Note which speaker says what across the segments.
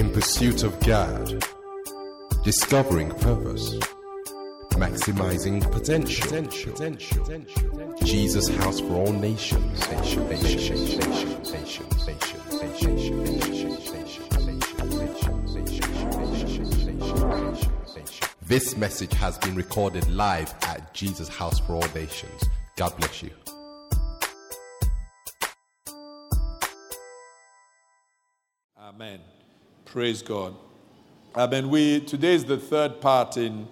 Speaker 1: In pursuit of God, discovering purpose, maximizing potential. potential. potential. Jesus House for All Nations. Nation, nation, nation, nation, nation, nation, nation, nation, This message has been recorded live at Jesus House for All Nations. God bless you.
Speaker 2: Amen. Praise God. Amen. We today is the third part in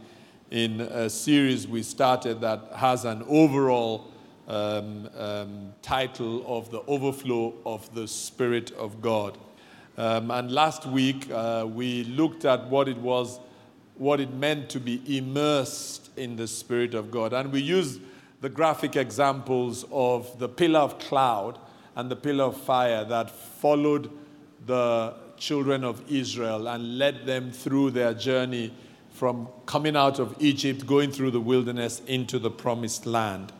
Speaker 2: in a series we started that has an overall um, um, title of the overflow of the Spirit of God. Um, and last week uh, we looked at what it was, what it meant to be immersed in the Spirit of God, and we used the graphic examples of the pillar of cloud and the pillar of fire that followed the children of Israel and led them through their journey from coming out of Egypt, going through the wilderness into the promised land.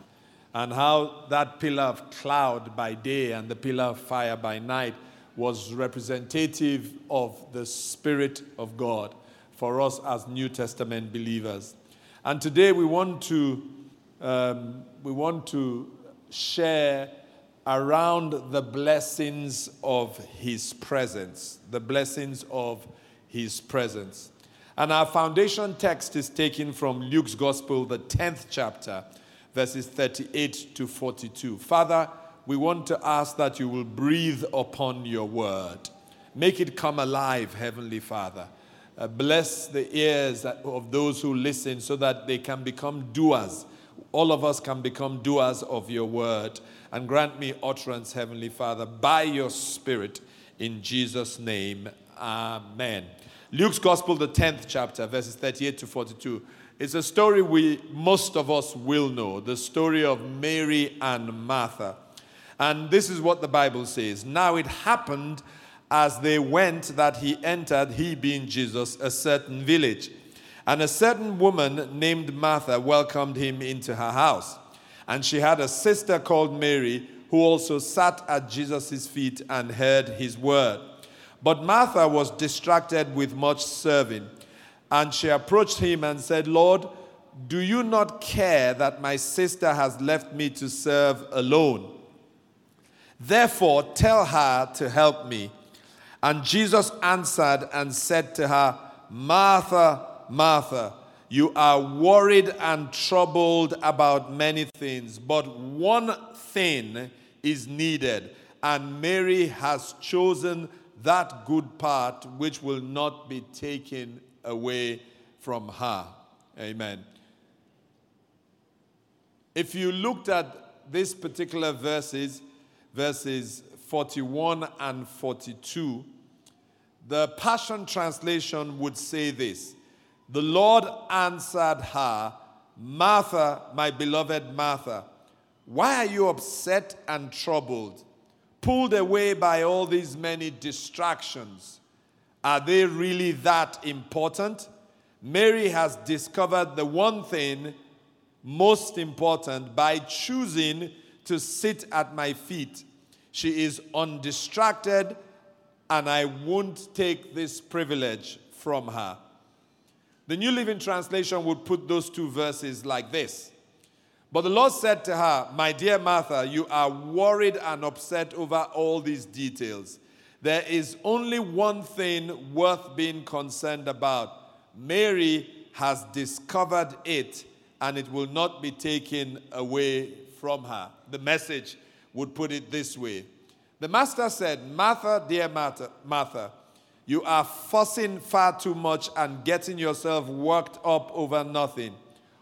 Speaker 2: And how that pillar of cloud by day and the pillar of fire by night was representative of the Spirit of God for us as New Testament believers. And today we want to, um, we want to share around the blessings of His presence. The blessings of His presence. And our foundation text is taken from Luke's Gospel, the 10th chapter, verses 38 to 42. Father, we want to ask that you will breathe upon your word. Make it come alive, Heavenly Father. Uh, bless the ears of those who listen so that they can become doers. All of us can become doers of your word. And grant me utterance, Heavenly Father, by your Spirit. In Jesus' name, Amen. Luke's Gospel, the 10th chapter, verses 38 to 42. It's a story we, most of us will know the story of Mary and Martha. And this is what the Bible says Now it happened as they went that he entered, he being Jesus, a certain village. And a certain woman named Martha welcomed him into her house. And she had a sister called Mary who also sat at Jesus' feet and heard his word. But Martha was distracted with much serving. And she approached him and said, Lord, do you not care that my sister has left me to serve alone? Therefore, tell her to help me. And Jesus answered and said to her, Martha, Martha, you are worried and troubled about many things, but one thing is needed, and Mary has chosen that good part which will not be taken away from her. Amen. If you looked at these particular verses, verses 41 and 42, the Passion Translation would say this The Lord answered her, Martha, my beloved Martha, why are you upset and troubled? pulled away by all these many distractions. Are they really that important? Mary has discovered the one thing most important by choosing to sit at my feet. She is undistracted, and I won't take this privilege from her. The New Living Translation would put those two verses like this but the Lord said to her, My dear Martha, you are worried and upset over all these details. There is only one thing worth being concerned about. Mary has discovered it, and it will not be taken away from her. The message would put it this way The master said, Martha, dear Martha, Martha, you are fussing far too much and getting yourself worked up over nothing.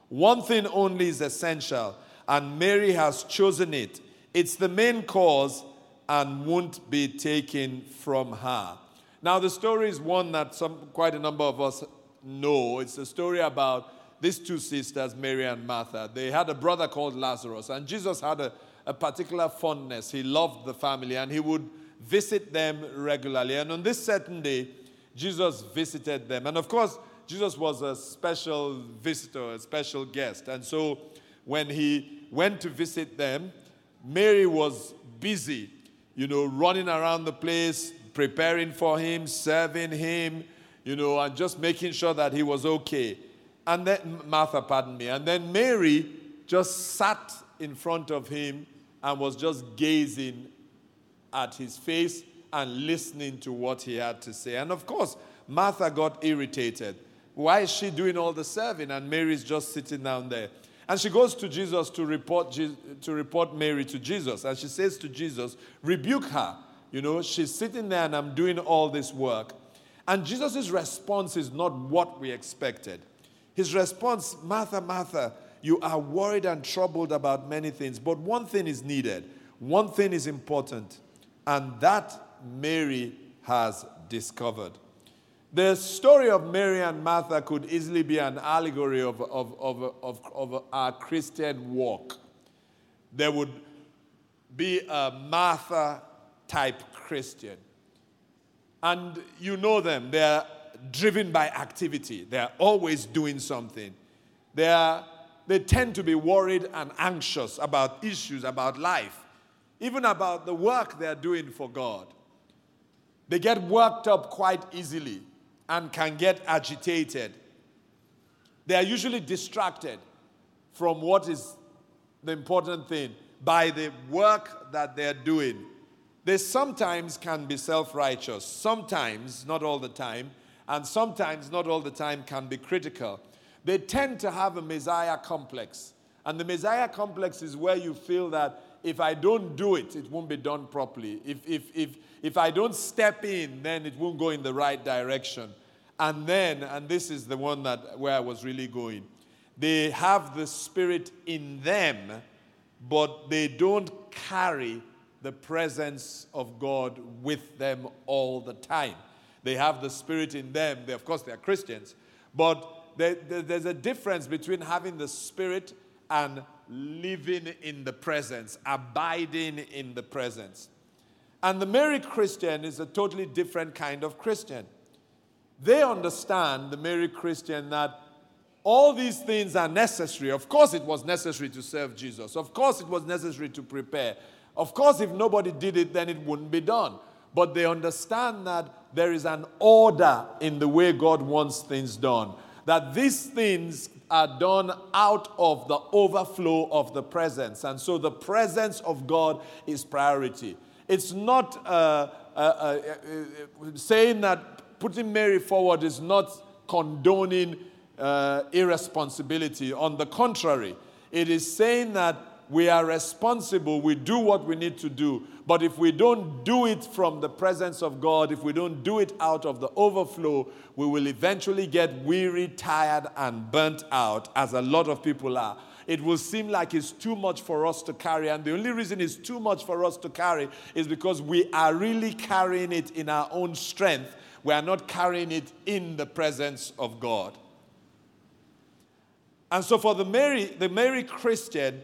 Speaker 2: One thing only is essential, and Mary has chosen it. It's the main course and won't be taken from her. Now, the story is one that some, quite a number of us know. It's a story about these two sisters, Mary and Martha. They had a brother called Lazarus, and Jesus had a, a particular fondness. He loved the family, and he would visit them regularly. And on this certain day, Jesus visited them. And of course, Jesus was a special visitor, a special guest. And so when he went to visit them, Mary was busy, you know, running around the place, preparing for him, serving him, you know, and just making sure that he was okay. And then, Martha, pardon me. And then Mary just sat in front of him and was just gazing at his face and listening to what he had to say. And of course, Martha got irritated. Why is she doing all the serving and Mary's just sitting down there? And she goes to Jesus to report, to report Mary to Jesus. And she says to Jesus, Rebuke her. You know, she's sitting there and I'm doing all this work. And Jesus' response is not what we expected. His response, Martha, Martha, you are worried and troubled about many things, but one thing is needed. One thing is important, and that Mary has discovered. The story of Mary and Martha could easily be an allegory of, of, of, of, of our Christian walk. There would be a Martha type Christian. And you know them, they're driven by activity, they're always doing something. They, are, they tend to be worried and anxious about issues, about life, even about the work they're doing for God. They get worked up quite easily and can get agitated. They are usually distracted from what is the important thing by the work that they're doing. They sometimes can be self righteous, sometimes, not all the time, and sometimes, not all the time, can be critical. They tend to have a Messiah complex. And the Messiah complex is where you feel that if I don't do it, it won't be done properly. If, if, if, if I don't step in, then it won't go in the right direction. And then, and this is the one that where I was really going, they have the Spirit in them, but they don't carry the presence of God with them all the time. They have the Spirit in them. They, of course, they are Christians, but there's a difference between having the Spirit and living in the presence, abiding in the presence. And the Mary Christian is a totally different kind of Christian. They understand, the Mary Christian, that all these things are necessary. Of course, it was necessary to serve Jesus. Of course, it was necessary to prepare. Of course, if nobody did it, then it wouldn't be done. But they understand that there is an order in the way God wants things done. That these things are done out of the overflow of the presence. And so the presence of God is priority. It's not uh, uh, uh, uh saying that putting Mary forward is not condoning uh, irresponsibility. On the contrary, it is saying that we are responsible, we do what we need to do. But if we don't do it from the presence of God, if we don't do it out of the overflow, we will eventually get weary, tired, and burnt out, as a lot of people are. It will seem like it's too much for us to carry. And the only reason it's too much for us to carry is because we are really carrying it in our own strength. We are not carrying it in the presence of God. And so for the Mary, the Mary Christian,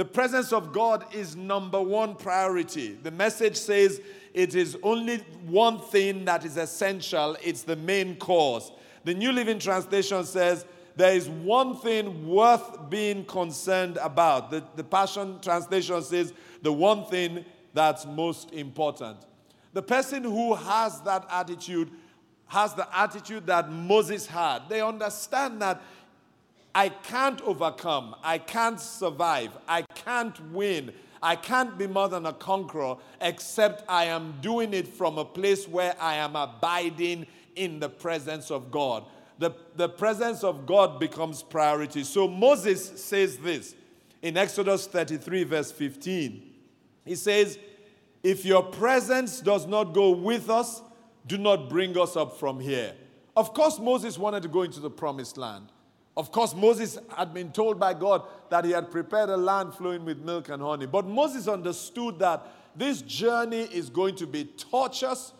Speaker 2: the presence of God is number one priority. The message says it is only one thing that is essential, it's the main course. The New Living Translation says there is one thing worth being concerned about. The, the Passion Translation says the one thing that's most important. The person who has that attitude has the attitude that Moses had. They understand that I can't overcome. I can't survive. I can't win. I can't be more than a conqueror except I am doing it from a place where I am abiding in the presence of God. The, the presence of God becomes priority. So Moses says this in Exodus 33, verse 15. He says, If your presence does not go with us, do not bring us up from here. Of course, Moses wanted to go into the promised land. Of course, Moses had been told by God that he had prepared a land flowing with milk and honey. But Moses understood that this journey is going to be torturous,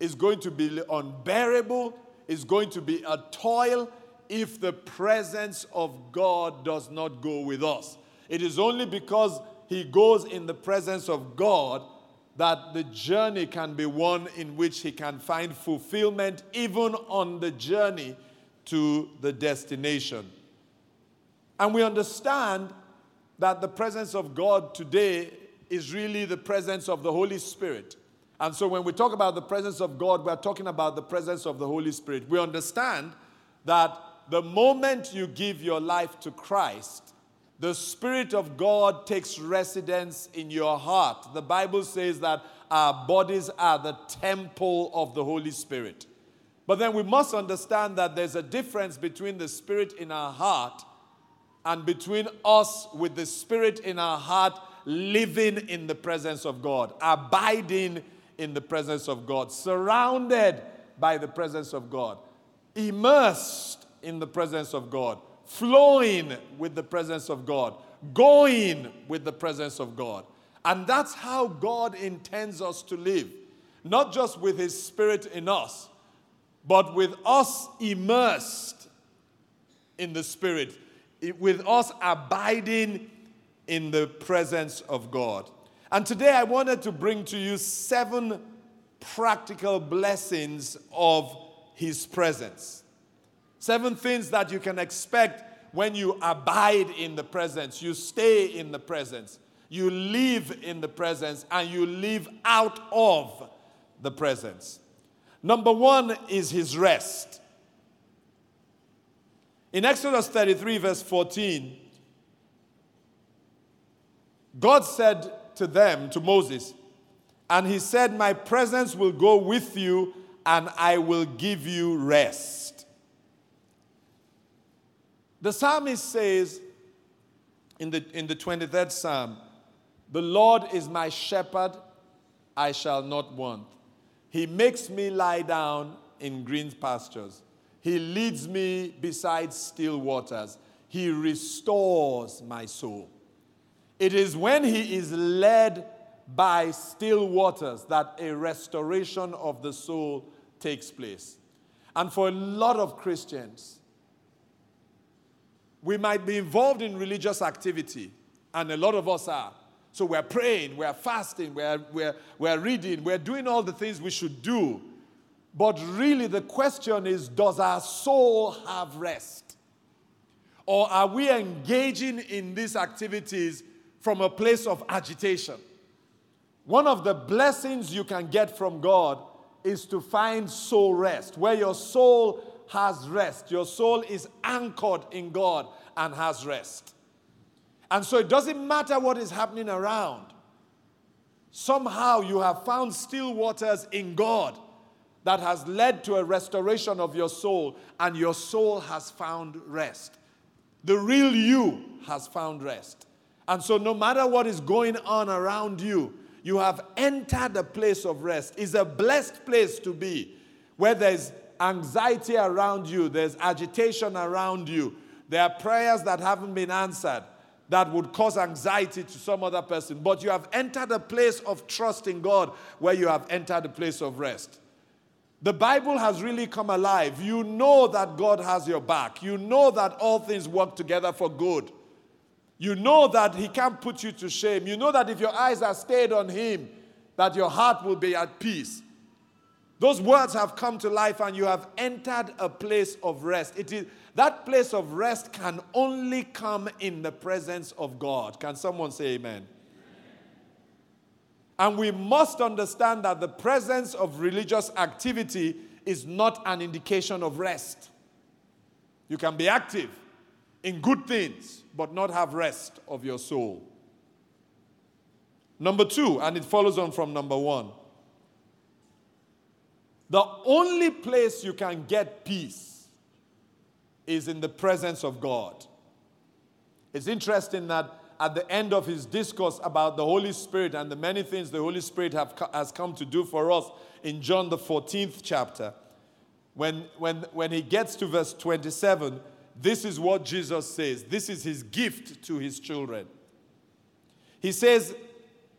Speaker 2: is going to be unbearable, is going to be a toil if the presence of God does not go with us. It is only because he goes in the presence of God that the journey can be one in which he can find fulfillment even on the journey to the destination. And we understand that the presence of God today is really the presence of the Holy Spirit. And so when we talk about the presence of God, we're talking about the presence of the Holy Spirit. We understand that the moment you give your life to Christ, the Spirit of God takes residence in your heart. The Bible says that our bodies are the temple of the Holy Spirit. But then we must understand that there's a difference between the Spirit in our heart and between us with the Spirit in our heart living in the presence of God, abiding in the presence of God, surrounded by the presence of God, immersed in the presence of God, flowing with the presence of God, going with the presence of God. And that's how God intends us to live. Not just with His Spirit in us, but with us immersed in the Spirit, with us abiding in the presence of God. And today I wanted to bring to you seven practical blessings of His presence. Seven things that you can expect when you abide in the presence, you stay in the presence, you live in the presence, and you live out of the presence. Number one is His rest. In Exodus 33, verse 14, God said to them, to Moses, and he said, My presence will go with you and I will give you rest. The psalmist says in the, in the 23rd psalm, The Lord is my shepherd, I shall not want. He makes me lie down in green pastures. He leads me beside still waters. He restores my soul. It is when he is led by still waters that a restoration of the soul takes place. And for a lot of Christians, we might be involved in religious activity, and a lot of us are. So we're praying, we're fasting, we're, we're, we're reading, we're doing all the things we should do. But really, the question is does our soul have rest? Or are we engaging in these activities from a place of agitation. One of the blessings you can get from God is to find soul rest, where your soul has rest. Your soul is anchored in God and has rest. And so it doesn't matter what is happening around. Somehow you have found still waters in God that has led to a restoration of your soul, and your soul has found rest. The real you has found rest. And so, no matter what is going on around you, you have entered a place of rest. It's a blessed place to be where there's anxiety around you, there's agitation around you, there are prayers that haven't been answered that would cause anxiety to some other person. But you have entered a place of trust in God where you have entered a place of rest. The Bible has really come alive. You know that God has your back. You know that all things work together for good you know that He can't put you to shame. You know that if your eyes are stayed on Him, that your heart will be at peace. Those words have come to life and you have entered a place of rest. It is that place of rest can only come in the presence of God. Can someone say amen? And we must understand that the presence of religious activity is not an indication of rest. You can be active in good things, but not have rest of your soul. Number two, and it follows on from number one. The only place you can get peace is in the presence of God. It's interesting that at the end of his discourse about the Holy Spirit and the many things the Holy Spirit have, has come to do for us in John the 14th chapter, when, when, when he gets to verse 27, this is what Jesus says. This is his gift to his children. He says,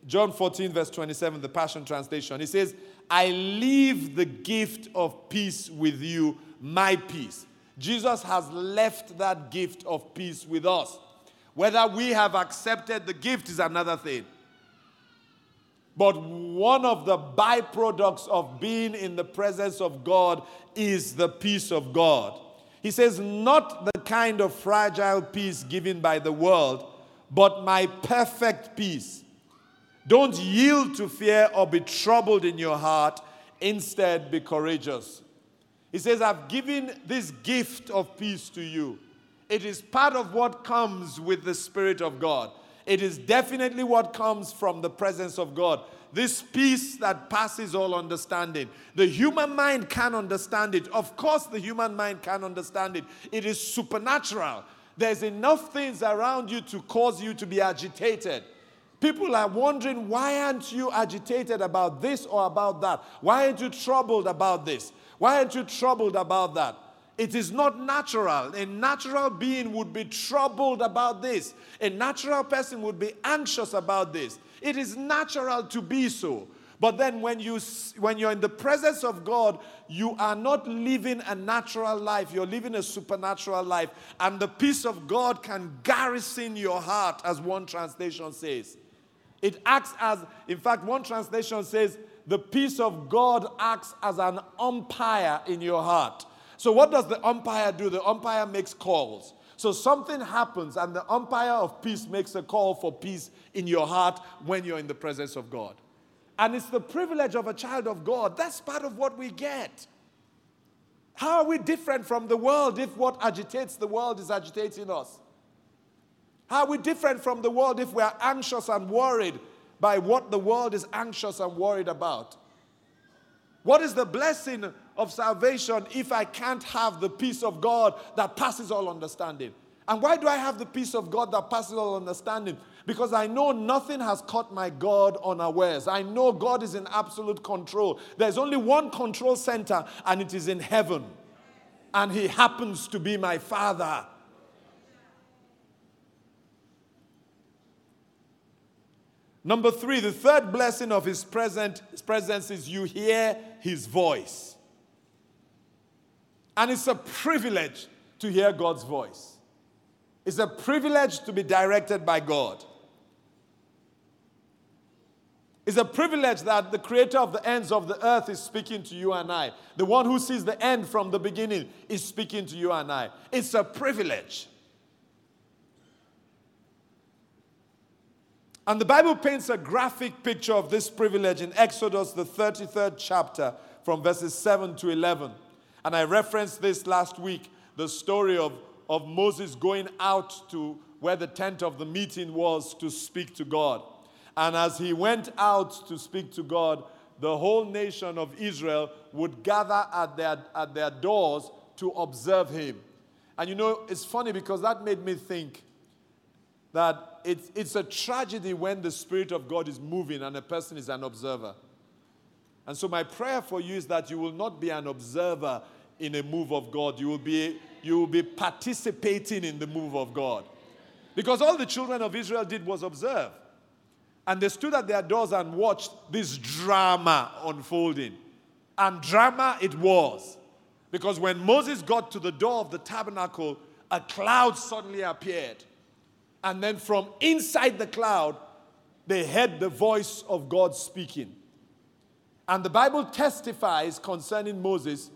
Speaker 2: John 14, verse 27, the Passion Translation, he says, I leave the gift of peace with you, my peace. Jesus has left that gift of peace with us. Whether we have accepted the gift is another thing. But one of the byproducts of being in the presence of God is the peace of God. He says, Not the kind of fragile peace given by the world, but my perfect peace. Don't yield to fear or be troubled in your heart. Instead, be courageous. He says, I've given this gift of peace to you. It is part of what comes with the Spirit of God. It is definitely what comes from the presence of God. This peace that passes all understanding. The human mind can understand it. Of course, the human mind can understand it. It is supernatural. There's enough things around you to cause you to be agitated. People are wondering, why aren't you agitated about this or about that? Why aren't you troubled about this? Why aren't you troubled about that? It is not natural. A natural being would be troubled about this. A natural person would be anxious about this. It is natural to be so. But then when you when you're in the presence of God, you are not living a natural life. You're living a supernatural life. And the peace of God can garrison your heart as one translation says. It acts as in fact one translation says the peace of God acts as an umpire in your heart. So, what does the umpire do? The umpire makes calls. So, something happens, and the umpire of peace makes a call for peace in your heart when you're in the presence of God. And it's the privilege of a child of God. That's part of what we get. How are we different from the world if what agitates the world is agitating us? How are we different from the world if we are anxious and worried by what the world is anxious and worried about? What is the blessing of salvation if I can't have the peace of God that passes all understanding? And why do I have the peace of God that passes all understanding? Because I know nothing has caught my God unawares. I know God is in absolute control. There's only one control center, and it is in heaven. And He happens to be my Father. Number three, the third blessing of his, present, his presence is you hear his voice. And it's a privilege to hear God's voice. It's a privilege to be directed by God. It's a privilege that the creator of the ends of the earth is speaking to you and I. The one who sees the end from the beginning is speaking to you and I. It's a privilege. And the Bible paints a graphic picture of this privilege in Exodus, the 33rd chapter, from verses 7 to 11. And I referenced this last week the story of, of Moses going out to where the tent of the meeting was to speak to God. And as he went out to speak to God, the whole nation of Israel would gather at their, at their doors to observe him. And you know, it's funny because that made me think that it's, it's a tragedy when the Spirit of God is moving and a person is an observer. And so, my prayer for you is that you will not be an observer in a move of God. You will be, you will be participating in the move of God. Because all the children of Israel did was observe. And they stood at their doors and watched this drama unfolding. And drama it was. Because when Moses got to the door of the tabernacle, a cloud suddenly appeared. And then from inside the cloud, they heard the voice of God speaking. And the Bible testifies concerning Moses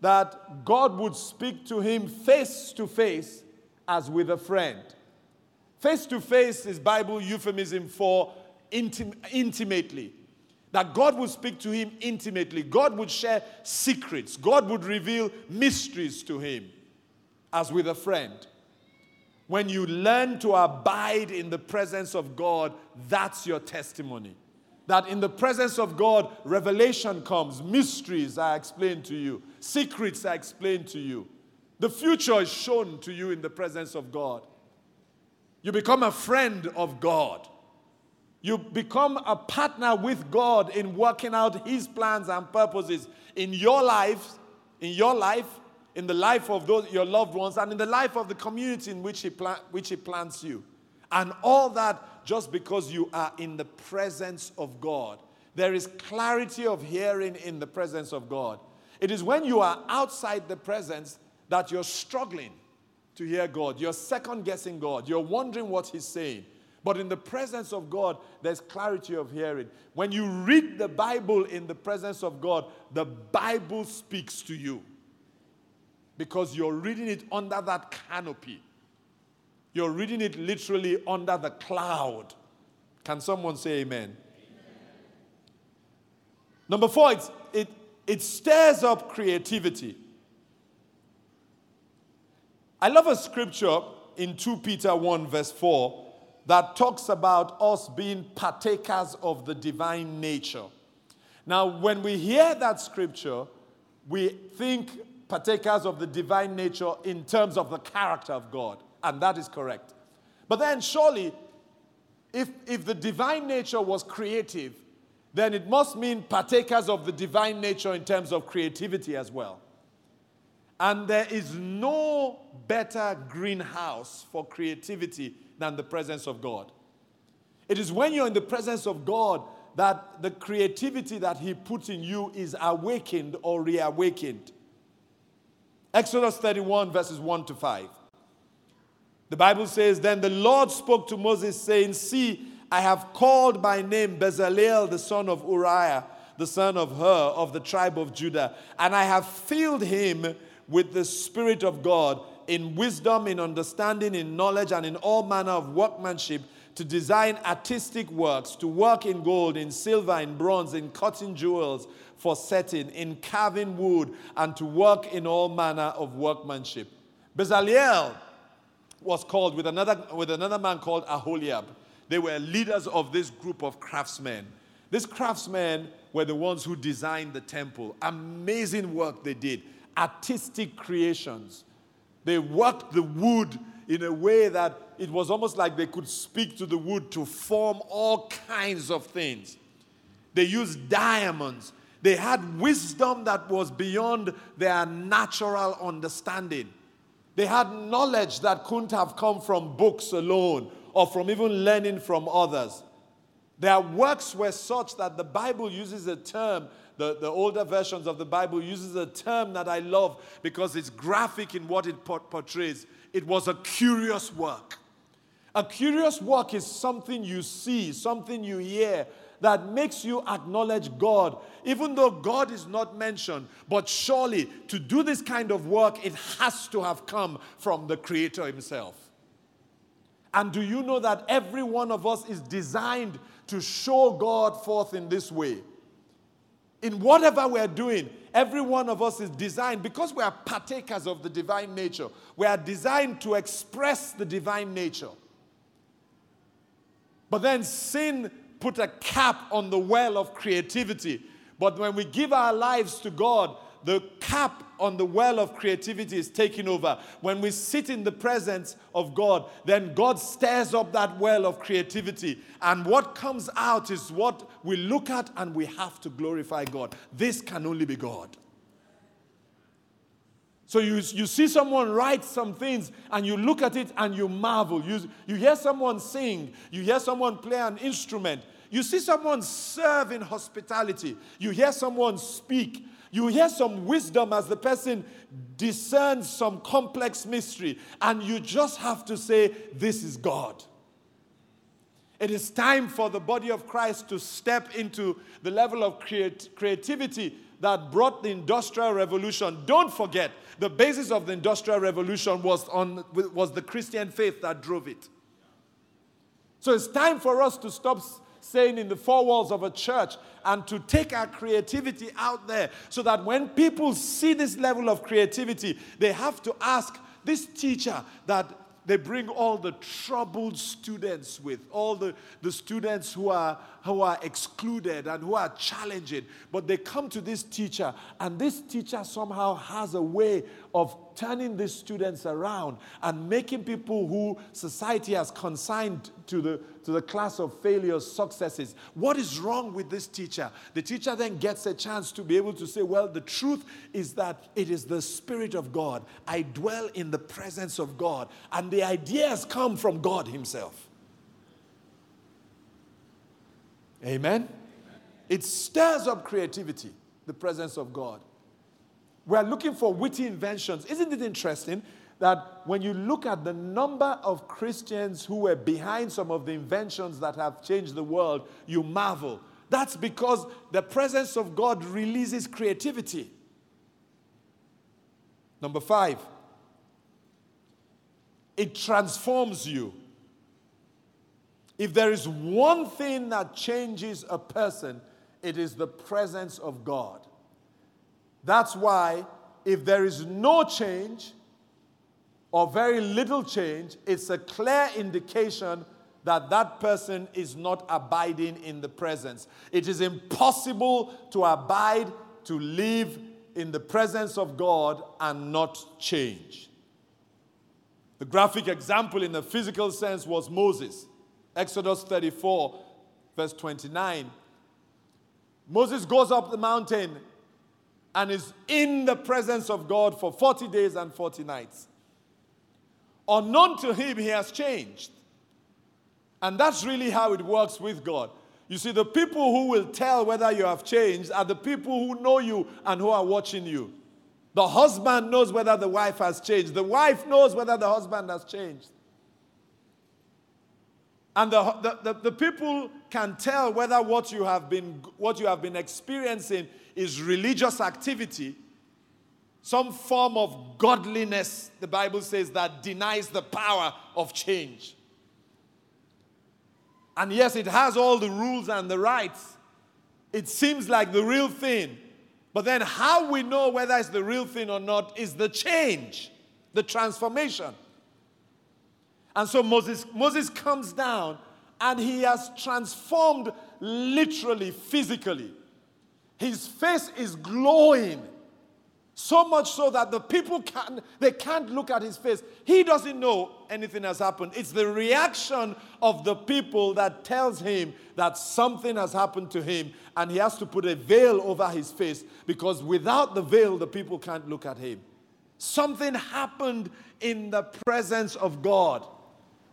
Speaker 2: that God would speak to him face to face as with a friend. Face to face is Bible euphemism for intim- intimately. That God would speak to him intimately. God would share secrets. God would reveal mysteries to him as with a friend. When you learn to abide in the presence of God, that's your testimony. That in the presence of God, revelation comes, mysteries are explained to you, secrets are explained to you. The future is shown to you in the presence of God. You become a friend of God. You become a partner with God in working out His plans and purposes in your life, in your life, in the life of those your loved ones and in the life of the community in which he, pla- which he plants you. And all that just because you are in the presence of God. There is clarity of hearing in the presence of God. It is when you are outside the presence that you're struggling to hear God. You're second guessing God. You're wondering what He's saying. But in the presence of God, there's clarity of hearing. When you read the Bible in the presence of God, the Bible speaks to you because you're reading it under that canopy. You're reading it literally under the cloud. Can someone say amen? amen. Number four, it, it stirs up creativity. I love a scripture in 2 Peter 1, verse 4, that talks about us being partakers of the divine nature. Now, when we hear that scripture, we think partakers of the divine nature in terms of the character of God, and that is correct. But then, surely, if, if the divine nature was creative, then it must mean partakers of the divine nature in terms of creativity as well. And there is no better greenhouse for creativity than the presence of God. It is when you're in the presence of God that the creativity that He puts in you is awakened or reawakened. Exodus 31, verses 1 to 5. The Bible says, Then the Lord spoke to Moses, saying, See, I have called by name Bezalel, the son of Uriah, the son of Hur, of the tribe of Judah, and I have filled him with the Spirit of God in wisdom, in understanding, in knowledge, and in all manner of workmanship to design artistic works, to work in gold, in silver, in bronze, in cutting jewels for setting, in carving wood, and to work in all manner of workmanship. Bezalel was called with another, with another man called Aholiab. They were leaders of this group of craftsmen. These craftsmen were the ones who designed the temple. Amazing work they did, artistic creations. They worked the wood in a way that it was almost like they could speak to the wood to form all kinds of things. They used diamonds. They had wisdom that was beyond their natural understanding. They had knowledge that couldn't have come from books alone or from even learning from others. Their works were such that the Bible uses a term, the, the older versions of the Bible uses a term that I love because it's graphic in what it portrays. It was a curious work. A curious work is something you see, something you hear that makes you acknowledge God, even though God is not mentioned. But surely, to do this kind of work, it has to have come from the Creator Himself. And do you know that every one of us is designed to show God forth in this way? In whatever we're doing, every one of us is designed because we are partakers of the divine nature. We are designed to express the divine nature. But then sin put a cap on the well of creativity. But when we give our lives to God, the cap on the well of creativity is taken over. When we sit in the presence of God, then God stirs up that well of creativity. And what comes out is what we look at and we have to glorify God. This can only be God. So you, you see someone write some things and you look at it and you marvel. You, you hear someone sing, you hear someone play an instrument, you see someone serve in hospitality, you hear someone speak, you hear some wisdom as the person discerns some complex mystery, and you just have to say, This is God. It is time for the body of Christ to step into the level of creat- creativity that brought the Industrial Revolution. Don't forget, the basis of the Industrial Revolution was, on, was the Christian faith that drove it. So it's time for us to stop saying in the four walls of a church and to take our creativity out there so that when people see this level of creativity, they have to ask this teacher that they bring all the troubled students with, all the, the students who are, who are excluded and who are challenging. But they come to this teacher, and this teacher somehow has a way of turning these students around and making people who society has consigned to the, to the class of failures successes. What is wrong with this teacher? The teacher then gets a chance to be able to say, Well, the truth is that it is the Spirit of God. I dwell in the presence of God, and the ideas come from God Himself. Amen? It stirs up creativity, the presence of God. We're looking for witty inventions. Isn't it interesting that when you look at the number of Christians who were behind some of the inventions that have changed the world, you marvel. That's because the presence of God releases creativity. Number five, it transforms you. If there is one thing that changes a person, it is the presence of God. That's why, if there is no change or very little change, it's a clear indication that that person is not abiding in the presence. It is impossible to abide, to live in the presence of God and not change. The graphic example in the physical sense was Moses. Exodus 34, verse 29. Moses goes up the mountain and is in the presence of God for 40 days and 40 nights. Unknown to him, he has changed. And that's really how it works with God. You see, the people who will tell whether you have changed are the people who know you and who are watching you. The husband knows whether the wife has changed, the wife knows whether the husband has changed. And the, the, the, the, people can tell whether what you, have been, what you have been experiencing is religious activity, some form of godliness, the Bible says, that denies the power of change. And yes, it has all the rules and the rights. It seems like the real thing. But then, how we know whether it's the real thing or not is the change, the transformation. And so Moses, Moses comes down and he has transformed literally, physically. His face is glowing. So much so that the people can't, they can't look at his face. He doesn't know anything has happened. It's the reaction of the people that tells him that something has happened to him and he has to put a veil over his face because without the veil, the people can't look at him. Something happened in the presence of God.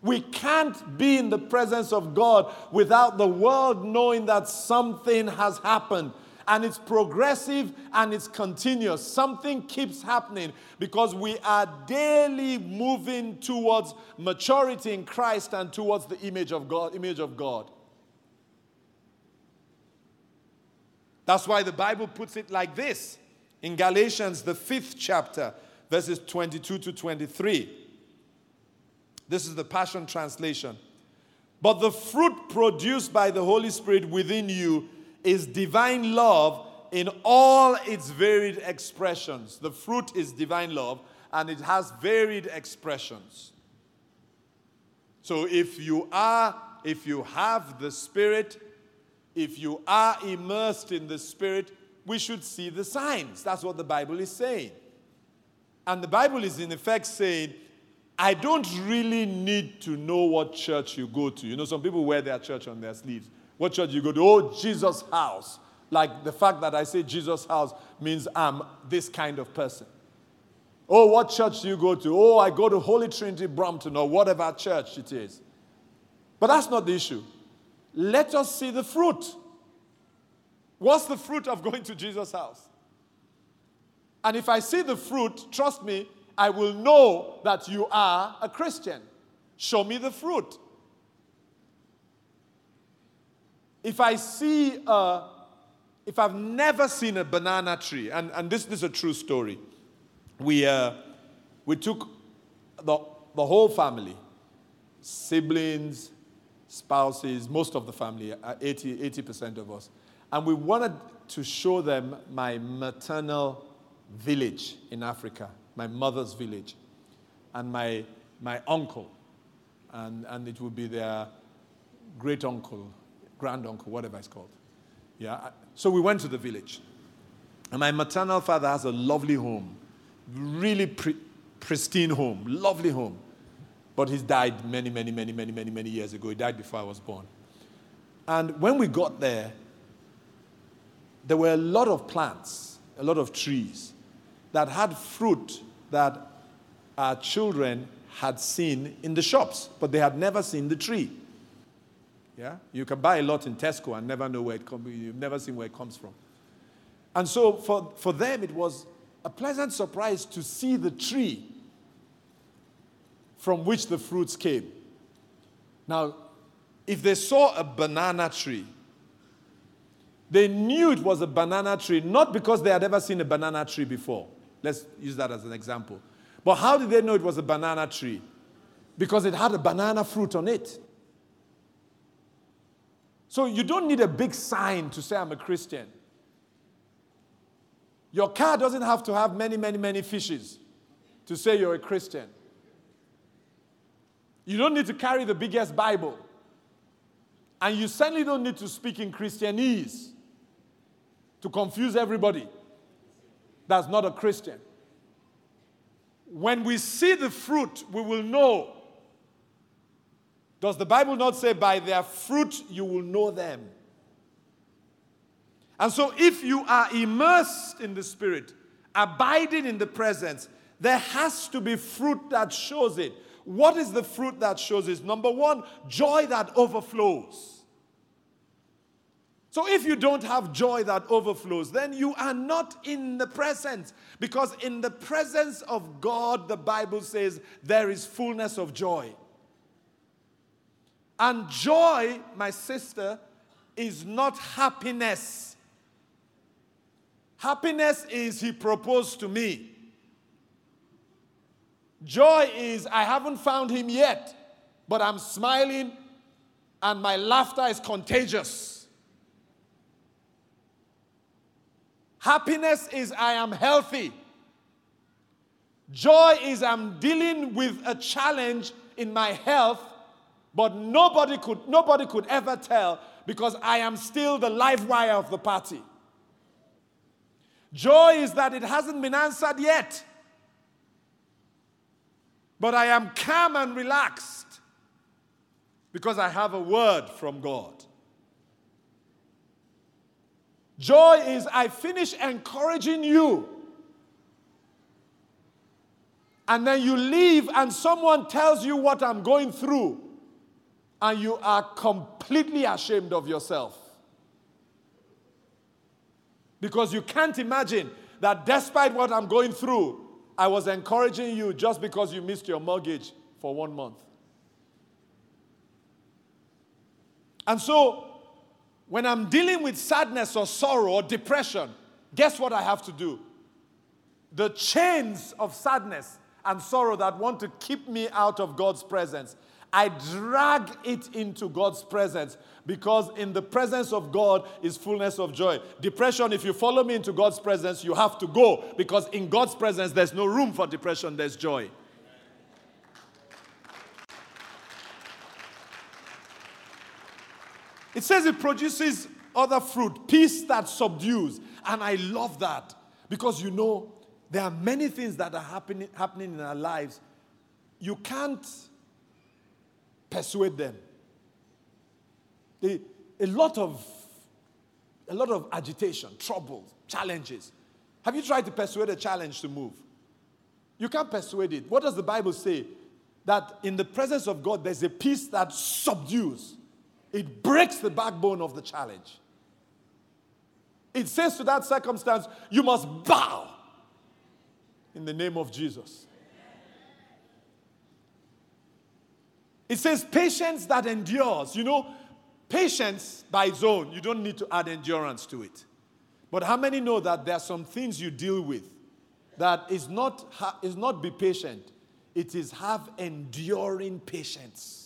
Speaker 2: We can't be in the presence of God without the world knowing that something has happened. And it's progressive and it's continuous. Something keeps happening because we are daily moving towards maturity in Christ and towards the image of God, image of God. That's why the Bible puts it like this in Galatians, the fifth chapter, verses 22 to 23. This is the Passion Translation. But the fruit produced by the Holy Spirit within you is divine love in all its varied expressions. The fruit is divine love and it has varied expressions. So if you are, if you have the Spirit, if you are immersed in the Spirit, we should see the signs. That's what the Bible is saying. And the Bible is in effect saying, I don't really need to know what church you go to. You know, some people wear their church on their sleeves. What church you go to? Oh, Jesus' house. Like the fact that I say Jesus' house means I'm this kind of person. Oh, what church do you go to? Oh, I go to Holy Trinity Brompton or whatever church it is. But that's not the issue. Let us see the fruit. What's the fruit of going to Jesus' house? And if I see the fruit, trust me, I will know that you are a Christian. Show me the fruit. If I see, a, if I've never seen a banana tree, and, and this, this is a true story, we, uh, we took the, the whole family, siblings, spouses, most of the family, uh, 80, 80% of us, and we wanted to show them my maternal village in Africa my mother's village, and my, my uncle, and, and it would be their great uncle, grand uncle, whatever it's called. Yeah. So we went to the village. And my maternal father has a lovely home, really pre- pristine home, lovely home. But he's died many, many, many, many, many, many years ago. He died before I was born. And when we got there, there were a lot of plants, a lot of trees that had fruit that our children had seen in the shops, but they had never seen the tree. Yeah? You can buy a lot in Tesco and never know where it comes You've never seen where it comes from. And so for, for them, it was a pleasant surprise to see the tree from which the fruits came. Now, if they saw a banana tree, they knew it was a banana tree, not because they had ever seen a banana tree before. Let's use that as an example. But how did they know it was a banana tree? Because it had a banana fruit on it. So you don't need a big sign to say I'm a Christian. Your car doesn't have to have many, many, many fishes to say you're a Christian. You don't need to carry the biggest Bible. And you certainly don't need to speak in Christianese to confuse everybody that's not a Christian. When we see the fruit, we will know. Does the Bible not say, by their fruit you will know them? And so, if you are immersed in the Spirit, abiding in the presence, there has to be fruit that shows it. What is the fruit that shows it? Number one, joy that overflows. So if you don't have joy that overflows, then you are not in the presence. Because in the presence of God, the Bible says there is fullness of joy. And joy, my sister, is not happiness. Happiness is he proposed to me. Joy is I haven't found him yet, but I'm smiling and my laughter is contagious. Happiness is I am healthy. Joy is I'm dealing with a challenge in my health, but nobody could, nobody could ever tell because I am still the live wire of the party. Joy is that it hasn't been answered yet, but I am calm and relaxed because I have a word from God. Joy is I finish encouraging you. And then you leave, and someone tells you what I'm going through, and you are completely ashamed of yourself. Because you can't imagine that despite what I'm going through, I was encouraging you just because you missed your mortgage for one month. And so when I'm dealing with sadness or sorrow or depression, guess what I have to do? The chains of sadness and sorrow that want to keep me out of God's presence, I drag it into God's presence because in the presence of God is fullness of joy. Depression, if you follow me into God's presence, you have to go because in God's presence there's no room for depression, there's joy. It says it produces other fruit, peace that subdues. And I love that because you know, there are many things that are happening, happening in our lives. You can't persuade them. a lot of a lot of agitation, trouble, challenges. Have you tried to persuade a challenge to move? You can't persuade it. What does the Bible say? That in the presence of God, there's a peace that subdues. It breaks the backbone of the challenge. It says to that circumstance, you must bow in the name of Jesus. It says patience that endures. You know, patience by its own, you don't need to add endurance to it. But how many know that there are some things you deal with that is not, is not be patient, it is have enduring patience.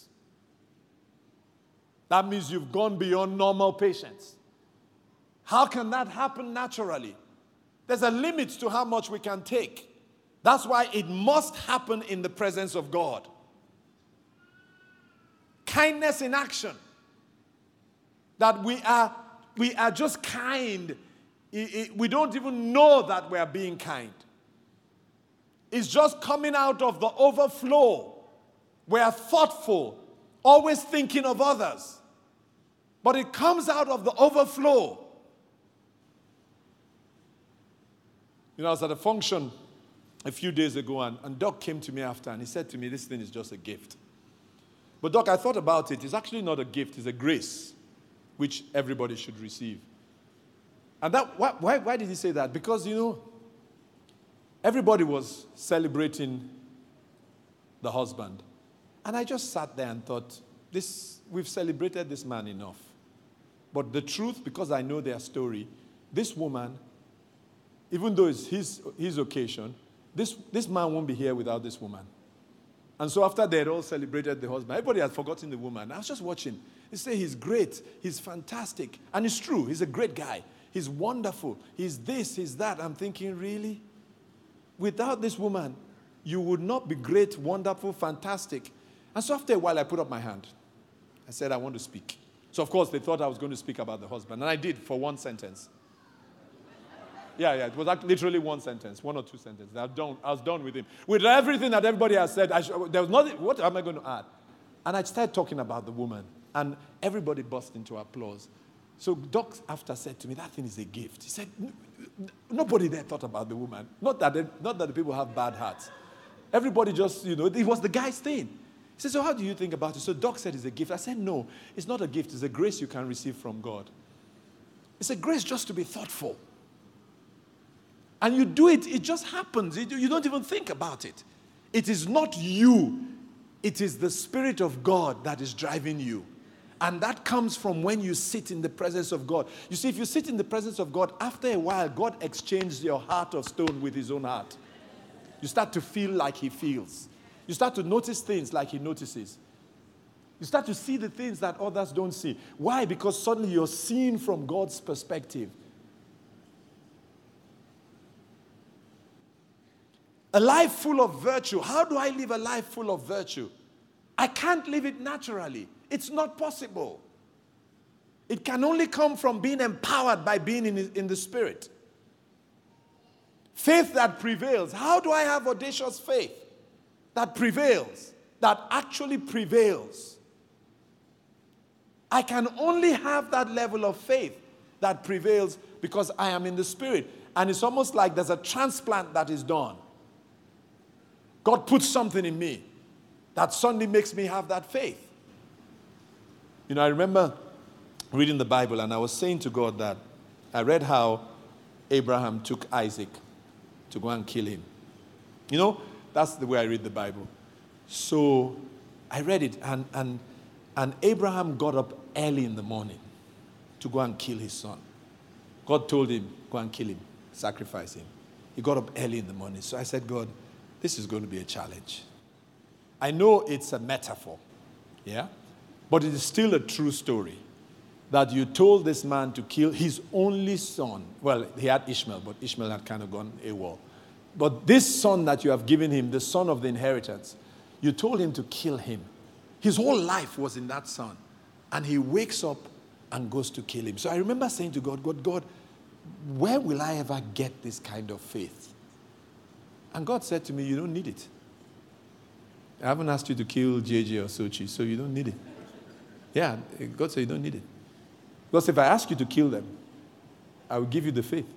Speaker 2: That means you've gone beyond normal patience. How can that happen naturally? There's a limit to how much we can take. That's why it must happen in the presence of God. Kindness in action. That we are, we are just kind. We don't even know that we are being kind. It's just coming out of the overflow. We are thoughtful, always thinking of others but it comes out of the overflow. You know, I was at a function a few days ago, and, and Doc came to me after, and he said to me, This thing is just a gift. But, Doc, I thought about it. It's actually not a gift, it's a grace which everybody should receive. And that, why, why, why did he say that? Because, you know, everybody was celebrating the husband. And I just sat there and thought, this, we've celebrated this man enough. But the truth, because I know their story, this woman, even though it's his, his occasion, this, this man won't be here without this woman. And so after they had all celebrated the husband, everybody had forgotten the woman. I was just watching. They say he's great, he's fantastic. And it's true, he's a great guy. He's wonderful. He's this, he's that. I'm thinking, really? Without this woman, you would not be great, wonderful, fantastic. And so after a while, I put up my hand. I said, I want to speak. So, of course, they thought I was going to speak about the husband. And I did for one sentence. Yeah, yeah, it was like literally one sentence, one or two sentences. I done, I was done with him. With everything that everybody has said, should, there was nothing, what am I going to add? And I started talking about the woman, and everybody burst into applause. So Doc after said to me, that thing is a gift. He said, nobody there thought about the woman. Not that, they, not that the people have bad hearts. Everybody just, you know, it was the guy's thing. He said, so how do you think about it? So Doc said it's a gift. I said, no, it's not a gift. It's a grace you can receive from God. It's a grace just to be thoughtful. And you do it, it just happens. You don't even think about it. It is not you, it is the Spirit of God that is driving you. And that comes from when you sit in the presence of God. You see, if you sit in the presence of God, after a while, God exchanges your heart of stone with his own heart. You start to feel like he feels. You start to notice things like he notices. You start to see the things that others don't see. Why? Because suddenly you're seeing from God's perspective. A life full of virtue. How do I live a life full of virtue? I can't live it naturally. It's not possible. It can only come from being empowered by being in, in the Spirit. Faith that prevails. How do I have audacious faith that prevails, that actually prevails? I can only have that level of faith that prevails because I am in the Spirit. And it's almost like there's a transplant that is done. God puts something in me that suddenly makes me have that faith. You know, I remember reading the Bible and I was saying to God that I read how Abraham took Isaac to go and kill him. You know, that's the way I read the Bible. So I read it and, and, and Abraham got up early in the morning to go and kill his son. God told him, go and kill him, sacrifice him. He got up early in the morning. So I said, God, this is going to be a challenge. I know it's a metaphor, yeah? But it is still a true story that you told this man to kill his only son. Well, he had Ishmael, but Ishmael had kind of gone AWOL. But this son that you have given him, the son of the inheritance, you told him to kill him. His whole life was in that son. And he wakes up and goes to kill him. So I remember saying to God, God, God, where will I ever get this kind of faith? And God said to me, You don't need it. I haven't asked you to kill JJ or Sochi, so you don't need it. Yeah, God said you don't need it. Because if I ask you to kill them, I will give you the faith.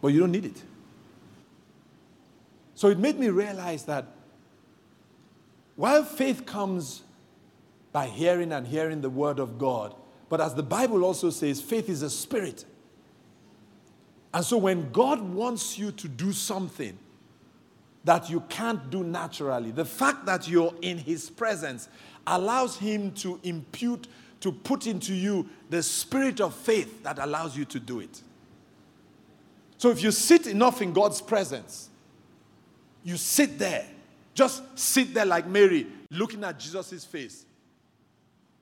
Speaker 2: But you don't need it. So it made me realize that while faith comes by hearing and hearing the word of God, but as the Bible also says, faith is a spirit. And so when God wants you to do something that you can't do naturally, the fact that you're in His presence allows Him to impute, to put into you the spirit of faith that allows you to do it. So if you sit enough in God's presence, you sit there, just sit there like Mary, looking at Jesus' face.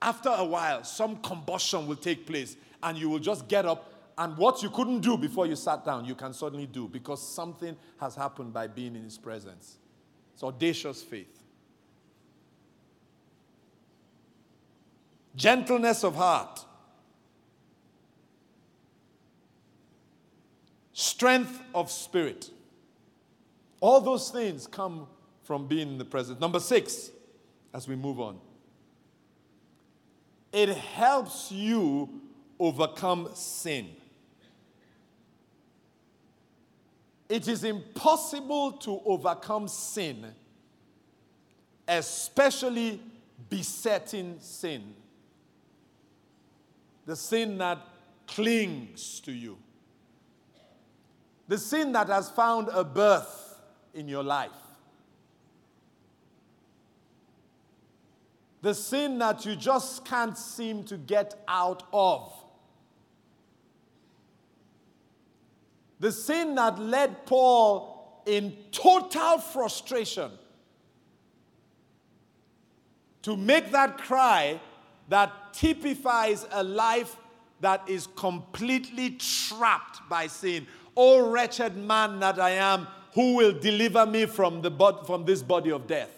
Speaker 2: After a while, some combustion will take place, and you will just get up, and what you couldn't do before you sat down, you can suddenly do because something has happened by being in His presence. It's audacious faith. gentleness of heart, strength of spirit. All those things come from being in the presence. Number six, as we move on, it helps you overcome sin. It is impossible to overcome sin, especially besetting sin the sin that clings to you, the sin that has found a berth in your life, the sin that you just can't seem to get out of. The sin that led Paul in total frustration to make that cry that typifies a life that is completely trapped by sin. Oh, wretched man that I am, who will deliver me from, the from this body of death?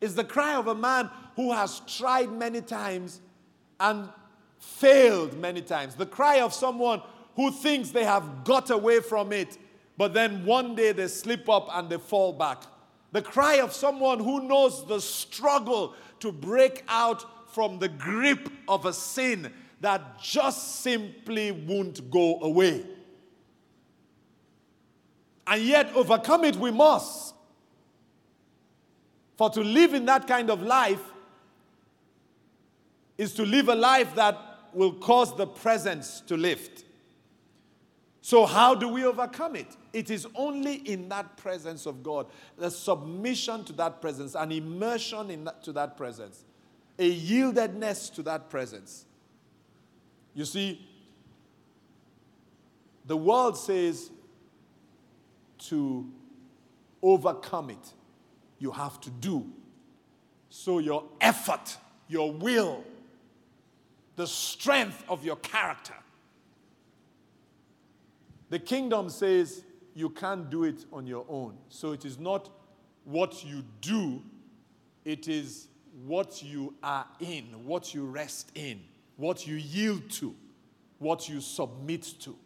Speaker 2: It's the cry of a man who has tried many times and failed many times. The cry of someone who thinks they have got away from it, but then one day they slip up and they fall back. The cry of someone who knows the struggle to break out from the grip of a sin that just simply won't go away. And yet, overcome it we must. For to live in that kind of life is to live a life that will cause the presence to lift. So, how do we overcome it? It is only in that presence of God, the submission to that presence, an immersion in that, to that presence, a yieldedness to that presence. You see, the world says to overcome it, you have to do. So, your effort, your will, the strength of your character. The kingdom says you can't do it on your own. So it is not what you do, it is what you are in, what you rest in, what you yield to, what you submit to.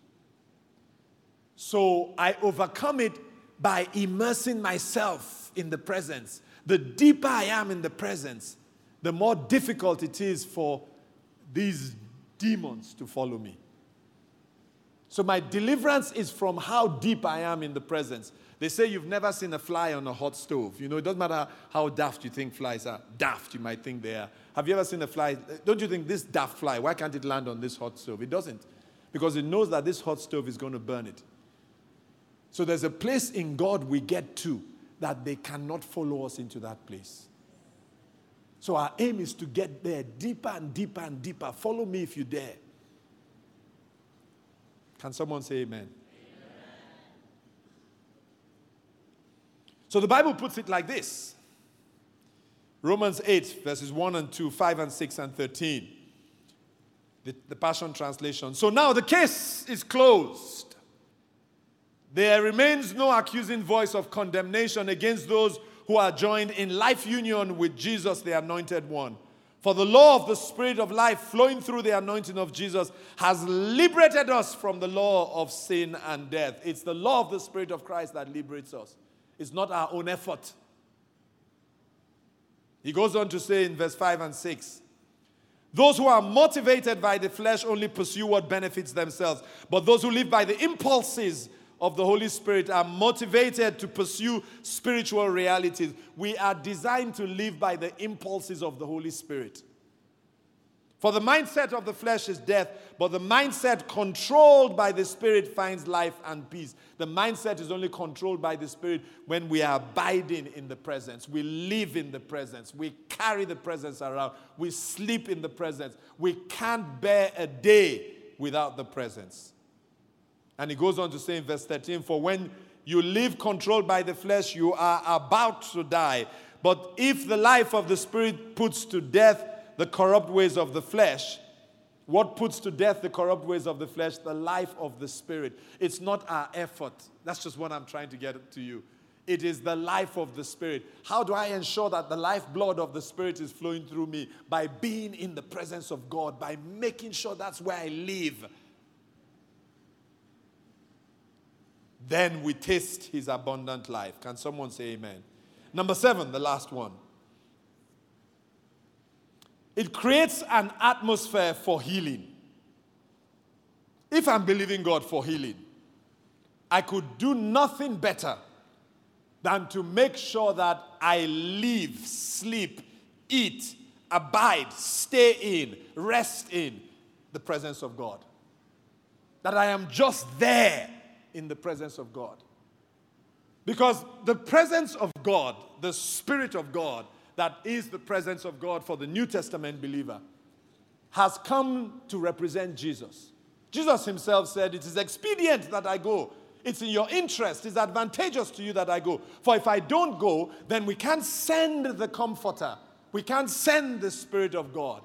Speaker 2: So I overcome it by immersing myself in the presence. The deeper I am in the presence, the more difficult it is for these demons to follow me. So my deliverance is from how deep I am in the presence. They say you've never seen a fly on a hot stove. You know, it doesn't matter how daft you think flies are. Daft, you might think they are. Have you ever seen a fly? Don't you think this daft fly, why can't it land on this hot stove? It doesn't. Because it knows that this hot stove is going to burn it. So there's a place in God we get to that they cannot follow us into that place. So our aim is to get there deeper and deeper and deeper. Follow me if you dare. Can someone say amen? amen? So the Bible puts it like this Romans 8, verses 1 and 2, 5 and 6 and 13. The, the Passion Translation. So now the case is closed. There remains no accusing voice of condemnation against those who are joined in life union with Jesus, the Anointed One. For the law of the Spirit of life flowing through the anointing of Jesus has liberated us from the law of sin and death. It's the law of the Spirit of Christ that liberates us, it's not our own effort. He goes on to say in verse 5 and 6 those who are motivated by the flesh only pursue what benefits themselves, but those who live by the impulses of the Holy Spirit are motivated to pursue spiritual realities. We are designed to live by the impulses of the Holy Spirit. For the mindset of the flesh is death, but the mindset controlled by the Spirit finds life and peace. The mindset is only controlled by the Spirit when we are abiding in the presence. We live in the presence. We carry the presence around. We sleep in the presence. We can't bear a day without the presence. And he goes on to say in verse 13, For when you live controlled by the flesh, you are about to die. But if the life of the Spirit puts to death the corrupt ways of the flesh, what puts to death the corrupt ways of the flesh? The life of the Spirit. It's not our effort. That's just what I'm trying to get to you. It is the life of the Spirit. How do I ensure that the lifeblood of the Spirit is flowing through me? By being in the presence of God, by making sure that's where I live then we taste his abundant life. Can someone say amen? Number seven, the last one. It creates an atmosphere for healing. If I'm believing God for healing, I could do nothing better than to make sure that I live, sleep, eat, abide, stay in, rest in the presence of God. That I am just there in the presence of God. Because the presence of God, the Spirit of God, that is the presence of God for the New Testament believer, has come to represent Jesus. Jesus himself said, It is expedient that I go. It's in your interest, it's advantageous to you that I go. For if I don't go, then we can't send the Comforter We can't send the Spirit of God.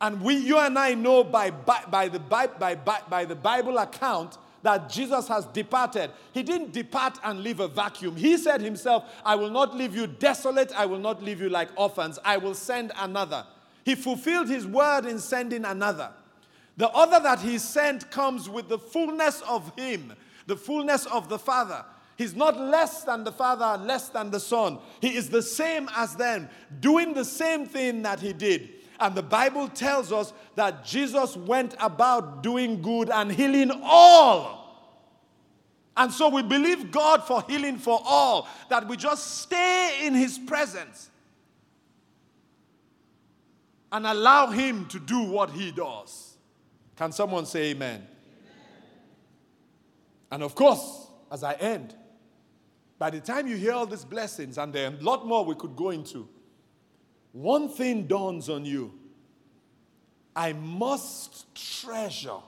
Speaker 2: And we, you and I know by, by, by, the, by, by, by the Bible account that Jesus has departed. He didn't depart and leave a vacuum. He said himself, I will not leave you desolate, I will not leave you like orphans, I will send another. He fulfilled his word in sending another. The other that he sent comes with the fullness of him, the fullness of the Father. He's not less than the Father, less than the Son. He is the same as them, doing the same thing that he did. And the Bible tells us that Jesus went about doing good and healing all. And so we believe God for healing for all, that we just stay in His presence and allow Him to do what He does. Can someone say amen? amen? And of course, as I end, by the time you hear all these blessings, and there are a lot more we could go into, one thing dawns on you I must treasure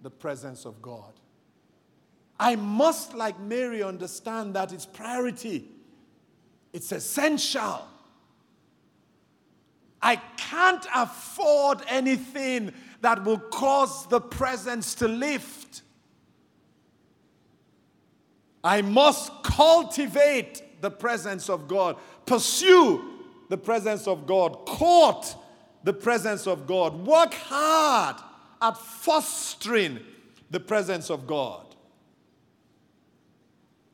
Speaker 2: the presence of God. I must, like Mary, understand that it's priority, it's essential. I can't afford anything that will cause the presence to lift. I must cultivate the presence of God, pursue the presence of God, court the presence of God, work hard at fostering the presence of God.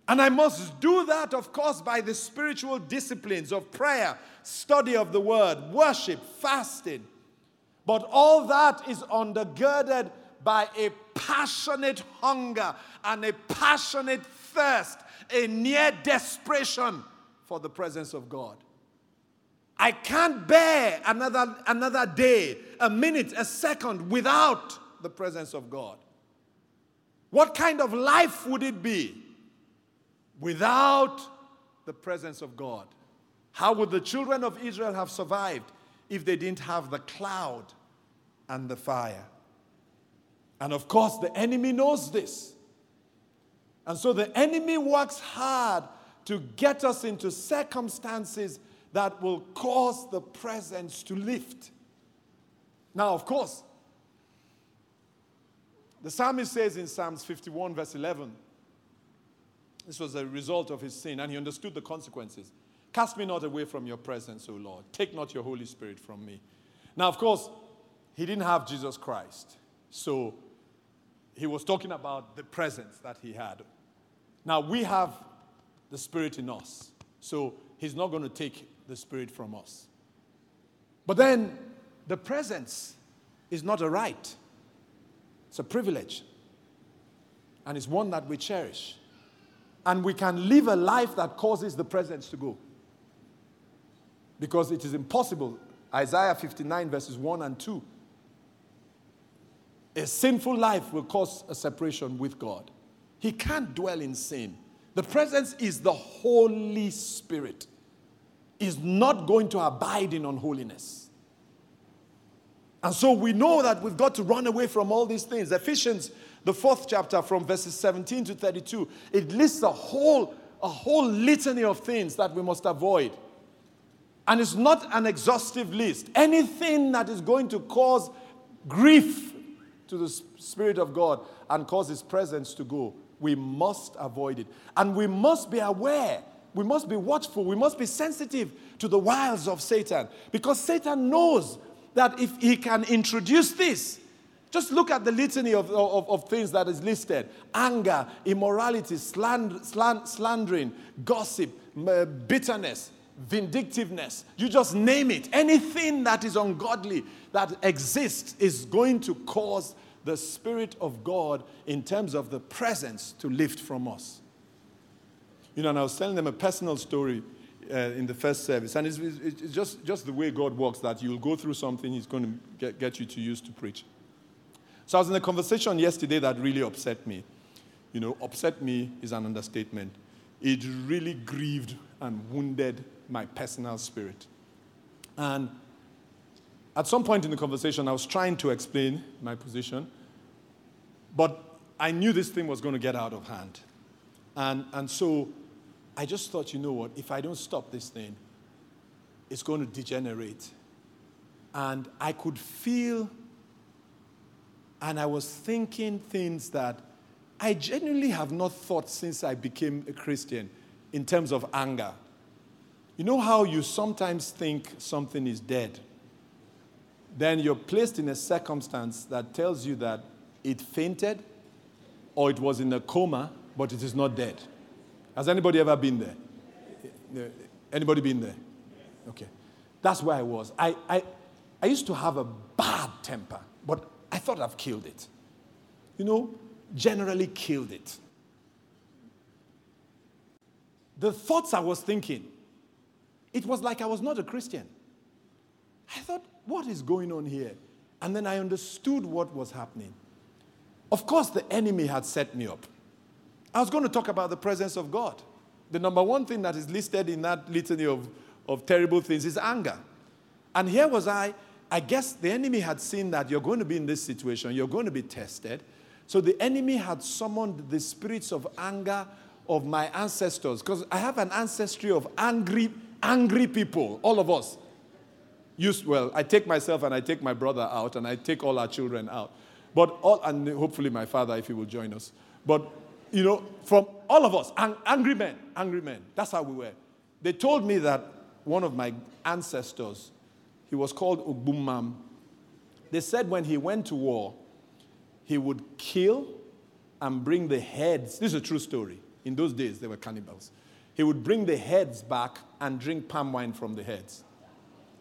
Speaker 2: And I must do that, of course, by the spiritual disciplines of prayer, study of the word, worship, fasting. But all that is undergirded by a passionate hunger and a passionate thirst, a near desperation for the presence of God. I can't bear another, another day, a minute, a second without the presence of God. What kind of life would it be without the presence of God? How would the children of Israel have survived if they didn't have the cloud and the fire? And of course, the enemy knows this. And so the enemy works hard to get us into circumstances that will cause the presence to lift. Now, of course, the psalmist says in Psalms 51, verse 11, this was a result of his sin, and he understood the consequences. Cast me not away from your presence, O Lord. Take not your Holy Spirit from me. Now, of course, he didn't have Jesus Christ. So he was talking about the presence that he had. Now, we have the Spirit in us. So he's not going to take the Spirit from us. But then the presence is not a right, it's a privilege. And it's one that we cherish. And we can live a life that causes the presence to go. Because it is impossible. Isaiah 59, verses 1 and 2. A sinful life will cause a separation with God. He can't dwell in sin. The presence is the Holy Spirit is not going to abide in unholiness. And so we know that we've got to run away from all these things. Ephesians, the fourth chapter, from verses 17 to 32, it lists a whole, a whole litany of things that we must avoid. And it's not an exhaustive list. Anything that is going to cause grief to the Spirit of God and cause His presence to go, we must avoid it. And we must be aware we must be watchful. We must be sensitive to the wiles of Satan because Satan knows that if he can introduce this, just look at the litany of, of, of things that is listed anger, immorality, sland, sland, slandering, gossip, uh, bitterness, vindictiveness. You just name it. Anything that is ungodly that exists is going to cause the Spirit of God, in terms of the presence, to lift from us. You know, and I was telling them a personal story uh, in the first service. And it's, it's, just, just the way God works that you'll go through something, He's going to get, get you to use to preach. So I was in a conversation yesterday that really upset me. You know, upset me is an understatement. It really grieved and wounded my personal spirit. And at some point in the conversation, I was trying to explain my position, but I knew this thing was going to get out of hand. And, and so I just thought, you know what, if I don't stop this thing, it's going to degenerate. And I could feel, and I was thinking things that I genuinely have not thought since I became a Christian in terms of anger. You know how you sometimes think something is dead? Then you're placed in a circumstance that tells you that it fainted or it was in a coma, but it is not dead. Has anybody ever been there? Anybody been there? Okay. That's where I was. I, I, I used to have a bad temper, but I thought I've killed it. You know, generally killed it. The thoughts I was thinking, it was like I was not a Christian. I thought, what is going on here? And then I understood what was happening. Of course, the enemy had set me up. I was going to talk about the presence of God. The number one thing that is listed in that litany of, of terrible things is anger. And here was I. I guess the enemy had seen that you're going to be in this situation, you're going to be tested. So the enemy had summoned the spirits of anger of my ancestors, because I have an ancestry of angry, angry people, all of us. Used, well, I take myself and I take my brother out, and I take all our children out. But all, and hopefully my father, if he will join us. But, you know, from all of us, ang- angry men, angry men. That's how we were. They told me that one of my ancestors, he was called Ogbumam. They said when he went to war, he would kill and bring the heads. This is a true story. In those days, they were cannibals. He would bring the heads back and drink palm wine from the heads.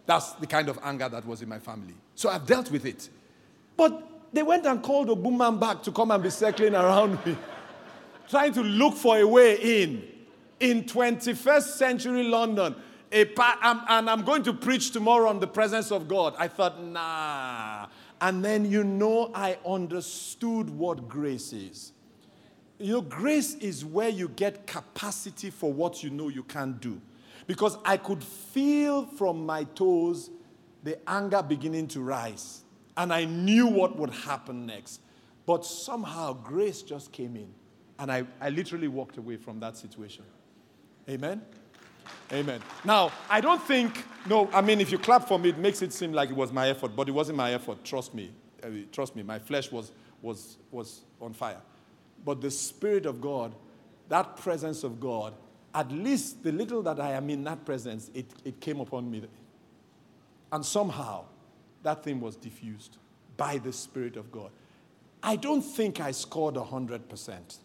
Speaker 2: That's the kind of anger that was in my family. So I've dealt with it. But they went and called Ogbumam back to come and be circling around me, trying to look for a way in. In 21st century London, pa- I'm, and I'm going to preach tomorrow on the presence of God. I thought, nah. And then, you know, I understood what grace is. You know, grace is where you get capacity for what you know you can't do. Because I could feel from my toes the anger beginning to rise and I knew what would happen next. But somehow grace just came in, and I, I literally walked away from that situation. Amen? Amen. Now, I don't think, no, I mean, if you clap for me, it makes it seem like it was my effort, but it wasn't my effort. Trust me. Uh, trust me, my flesh was, was, was on fire. But the Spirit of God, that presence of God, at least the little that I am in that presence, it, it came upon me. And somehow, that thing was diffused by the Spirit of God. I don't think I scored 100%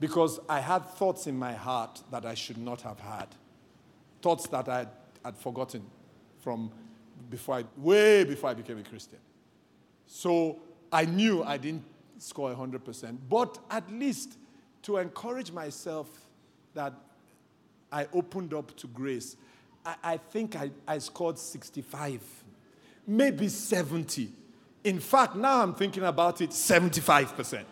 Speaker 2: because I had thoughts in my heart that I should not have had, thoughts that I had forgotten from before I, way before I became a Christian. So I knew I didn't score 100%, but at least to encourage myself that I opened up to grace, I, I think I, I scored 65 maybe 70. In fact, now I'm thinking about it 75%.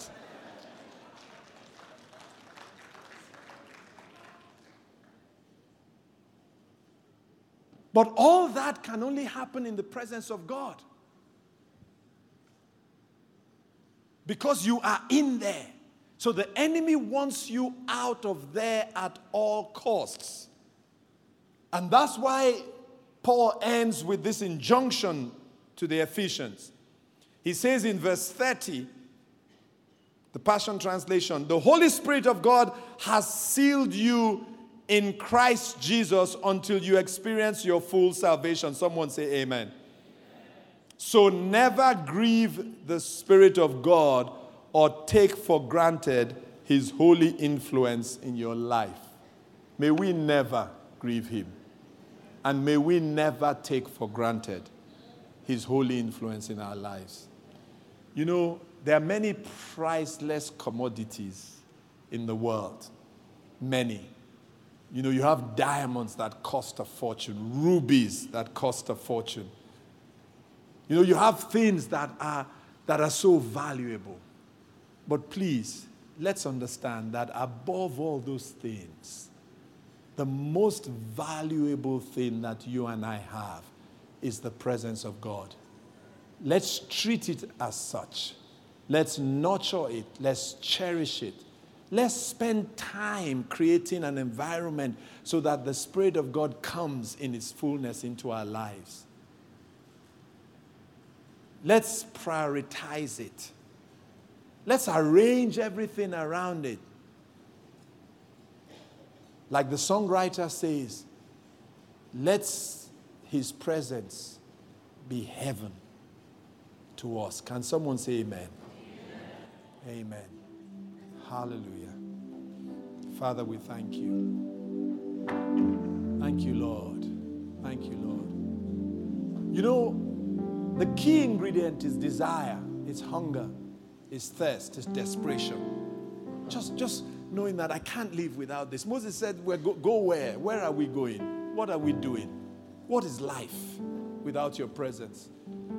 Speaker 2: But all that can only happen in the presence of God. Because you are in there. So the enemy wants you out of there at all costs. And that's why Paul ends with this injunction to the Ephesians. He says in verse 30, the Passion Translation, the Holy Spirit of God has sealed you in Christ Jesus until you experience your full salvation. Someone say amen. So never grieve the Spirit of God or take for granted his holy influence in your life. May we never grieve him. And may we never take for granted his holy influence in our lives. You know, there are many priceless commodities in the world. Many. You know, you have diamonds that cost a fortune, rubies that cost a fortune. You know, you have things that are, that are so valuable. But please, let's understand that above all those things, the most valuable thing that you and I have is the presence of God. Let's treat it as such. Let's nurture it. Let's cherish it. Let's spend time creating an environment so that the Spirit of God comes in its fullness into our lives. Let's prioritize it. Let's arrange everything around it. Like the songwriter says, let's his presence be heaven to us. Can someone say amen? Amen. amen. Hallelujah. Father, we thank you. Thank you, Lord. Thank you, Lord. You know, the key ingredient is desire, it's hunger, it's thirst, it's desperation. Just, just knowing that I can't live without this. Moses said, go, go where? Where are we going? What are we doing? What is life without your presence?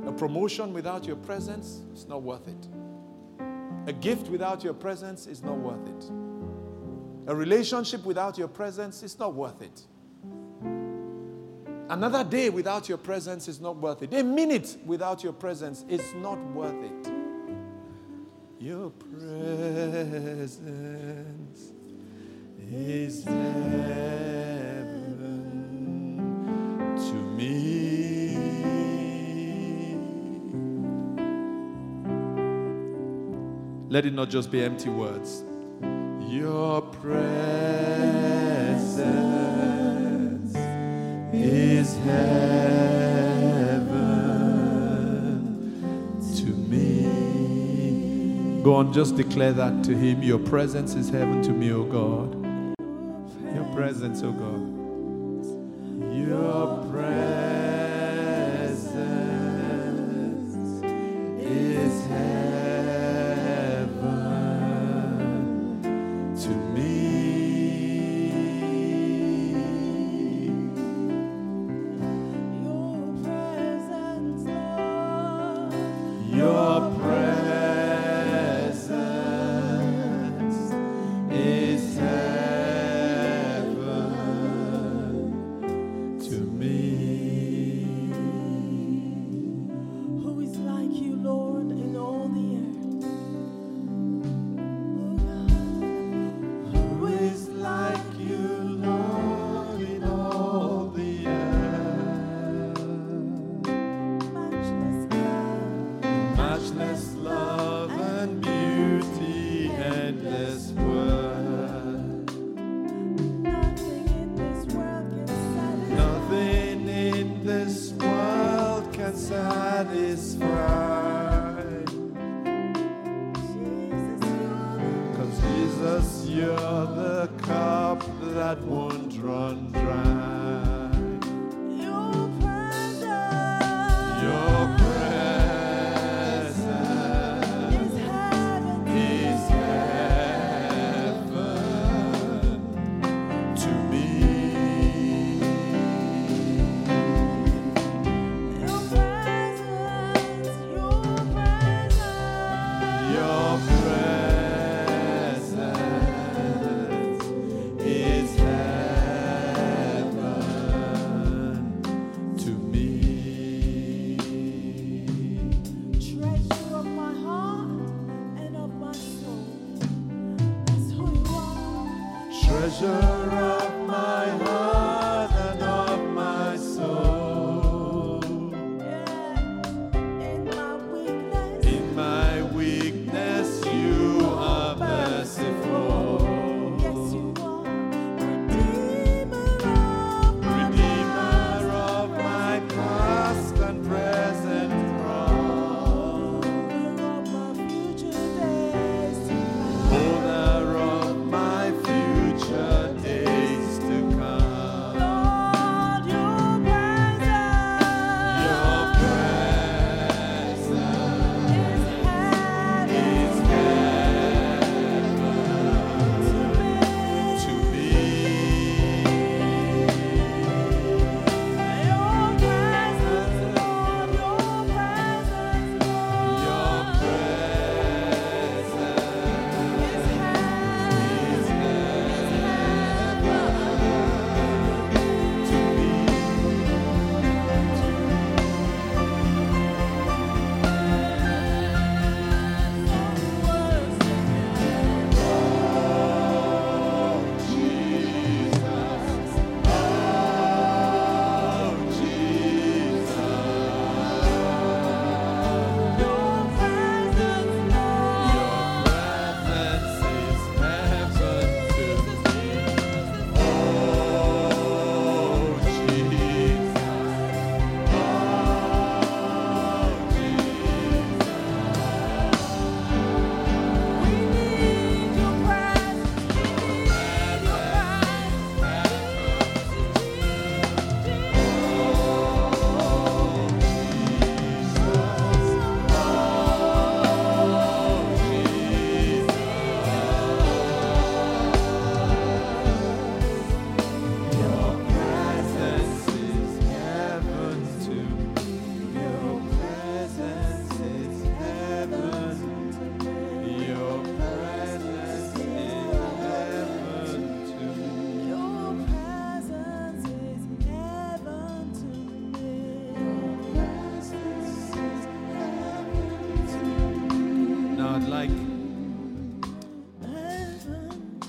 Speaker 2: A promotion without your presence is not worth it. A gift without your presence is not worth it. A relationship without your presence is not worth it. Another day without your presence is not worth it. A minute without your presence is not worth it. Your presence is heaven to me. Let it not just be empty words. Your presence is heaven to me. Go on, just declare that to Him. Your presence is heaven to me, O God. Your presence, O God.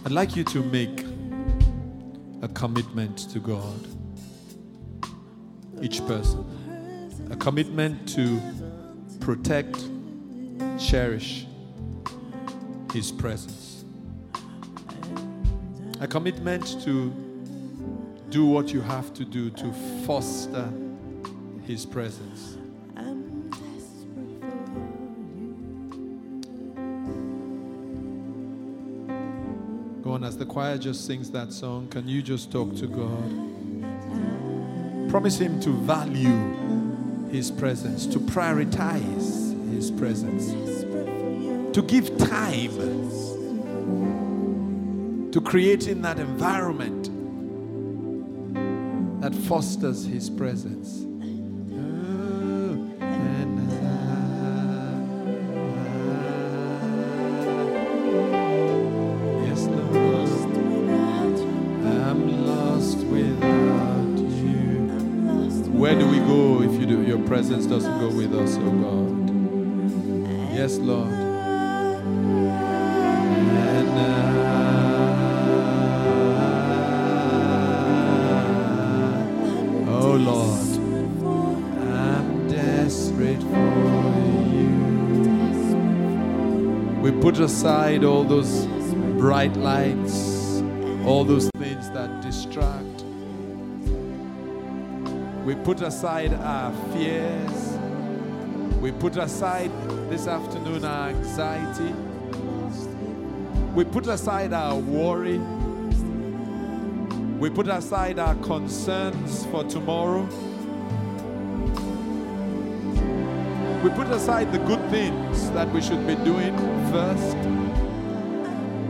Speaker 2: I'd like you to make a commitment to God. Each person. A commitment to protect, cherish His presence. A commitment to do what you have to do to foster His presence. Choir just sings that song, can you just talk to God? Promise Him to value His presence, to prioritize His presence, to give time to creating that environment that fosters His presence. Presence doesn't go with us, oh God? Yes, Lord. Oh Lord, I'm desperate for you. We put aside all those bright lights, all those put aside our fears. We put aside this afternoon our anxiety. We put aside our worry. We put aside our concerns for tomorrow. We put aside the good things that we should be doing first.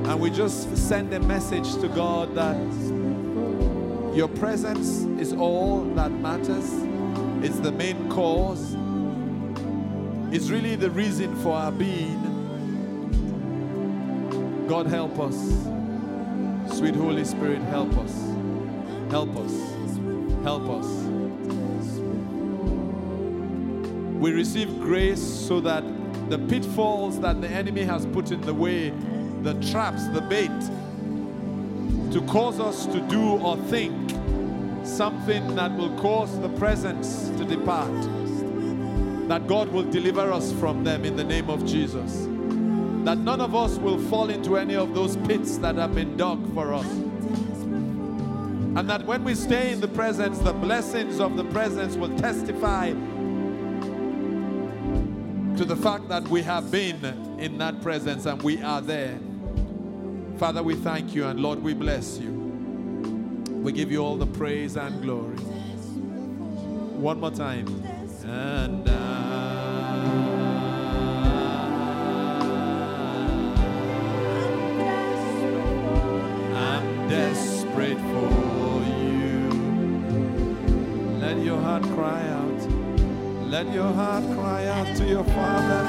Speaker 2: And we just send a message to God that your presence is all that matters. It's the main cause. It's really the reason for our being. God, help us. Sweet Holy Spirit, help us. Help us. Help us. We receive grace so that the pitfalls that the enemy has put in the way, the traps, the bait, to cause us to do or think something that will cause the presence to depart, that God will deliver us from them in the name of Jesus. That none of us will fall into any of those pits that have been dug for us. And that when we stay in the presence, the blessings of the presence will testify to the fact that we have been in that presence and we are there. Father, we thank you and Lord, we bless you. We give you all the praise and glory. One more time. And I, I'm desperate for you. Let your heart cry out. Let your heart cry out to your Father.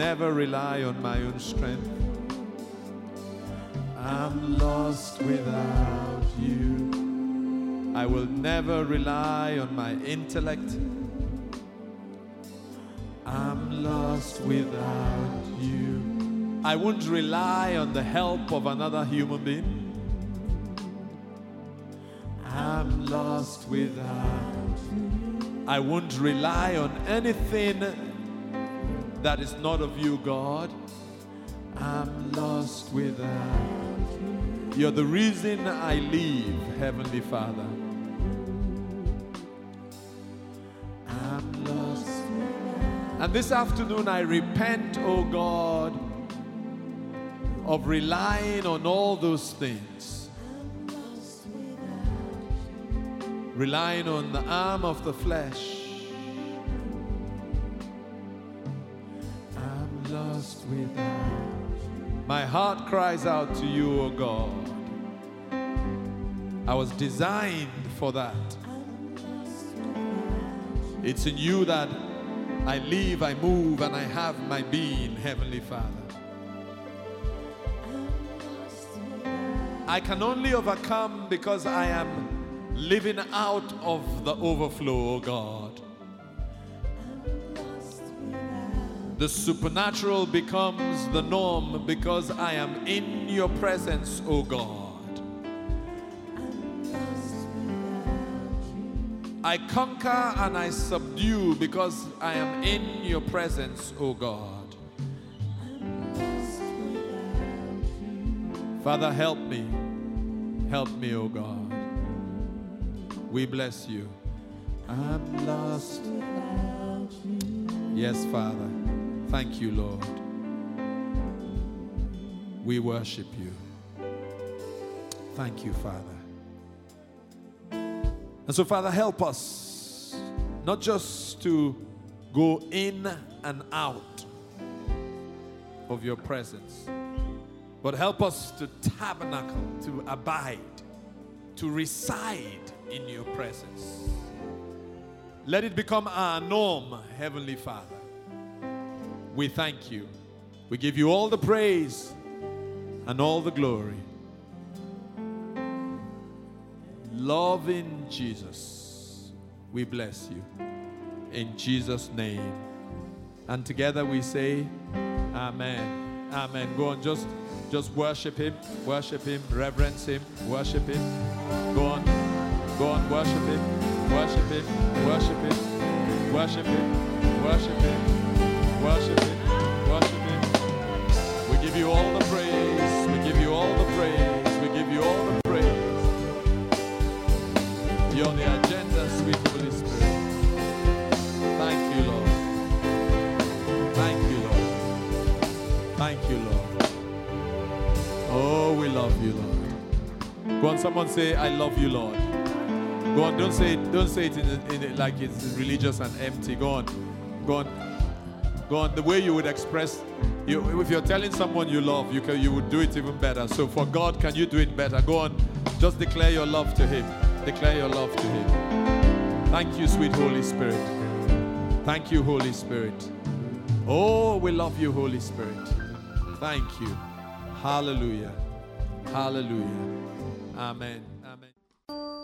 Speaker 2: Never rely on my own strength. I'm lost without you. I will never rely on my intellect. I'm lost without you. I won't rely on the help of another human being. I'm lost without you. I won't rely on anything that is not of you, God. I'm lost without you. You're the reason I live, Heavenly Father. I'm lost. And this afternoon I repent, oh God, of relying on all those things. Relying on the arm of the flesh. Without. My heart cries out to you, O God. I was designed for that. It's in you that I live, I move, and I have my being, Heavenly Father. I can only overcome because I am living out of the overflow, O God. The supernatural becomes the norm because I am in your presence, O God. I conquer and I subdue because I am in your presence, O God. Father, help me. Help me, O God. We bless you. I'm lost. Yes, Father. Thank you, Lord. We worship you. Thank you, Father. And so, Father, help us not just to go in and out of your presence, but help us to tabernacle, to abide, to reside in your presence. Let it become our norm, Heavenly Father. We thank you. We give you all the praise and all the glory. Loving Jesus, we bless you. In Jesus' name. And together we say, Amen. Amen. Go on, just just worship him, worship him, reverence him, worship him. Go on, go on, worship him, worship him, worship him, worship him, worship him, worship him, worship him. Worship Him. We give you all the praise, we give you all the praise, we give you all the praise. You're the agenda, sweet Holy Spirit. Thank you, Lord. Thank you, Lord. Thank you, Lord. Oh, we love you, Lord. Go on, someone say, I love you, Lord. Go on, don't say it, don't say it in, in like it's religious and empty. Go on. Go on. Go on. The way you would express you, if you're telling someone you love, you can, you would do it even better. So for God, can you do it better? Go on. Just declare your love to Him. Declare your love to Him. Thank you, sweet Holy Spirit. Thank you, Holy Spirit. Oh, we love you, Holy Spirit. Thank you. Hallelujah. Hallelujah. Amen. Amen.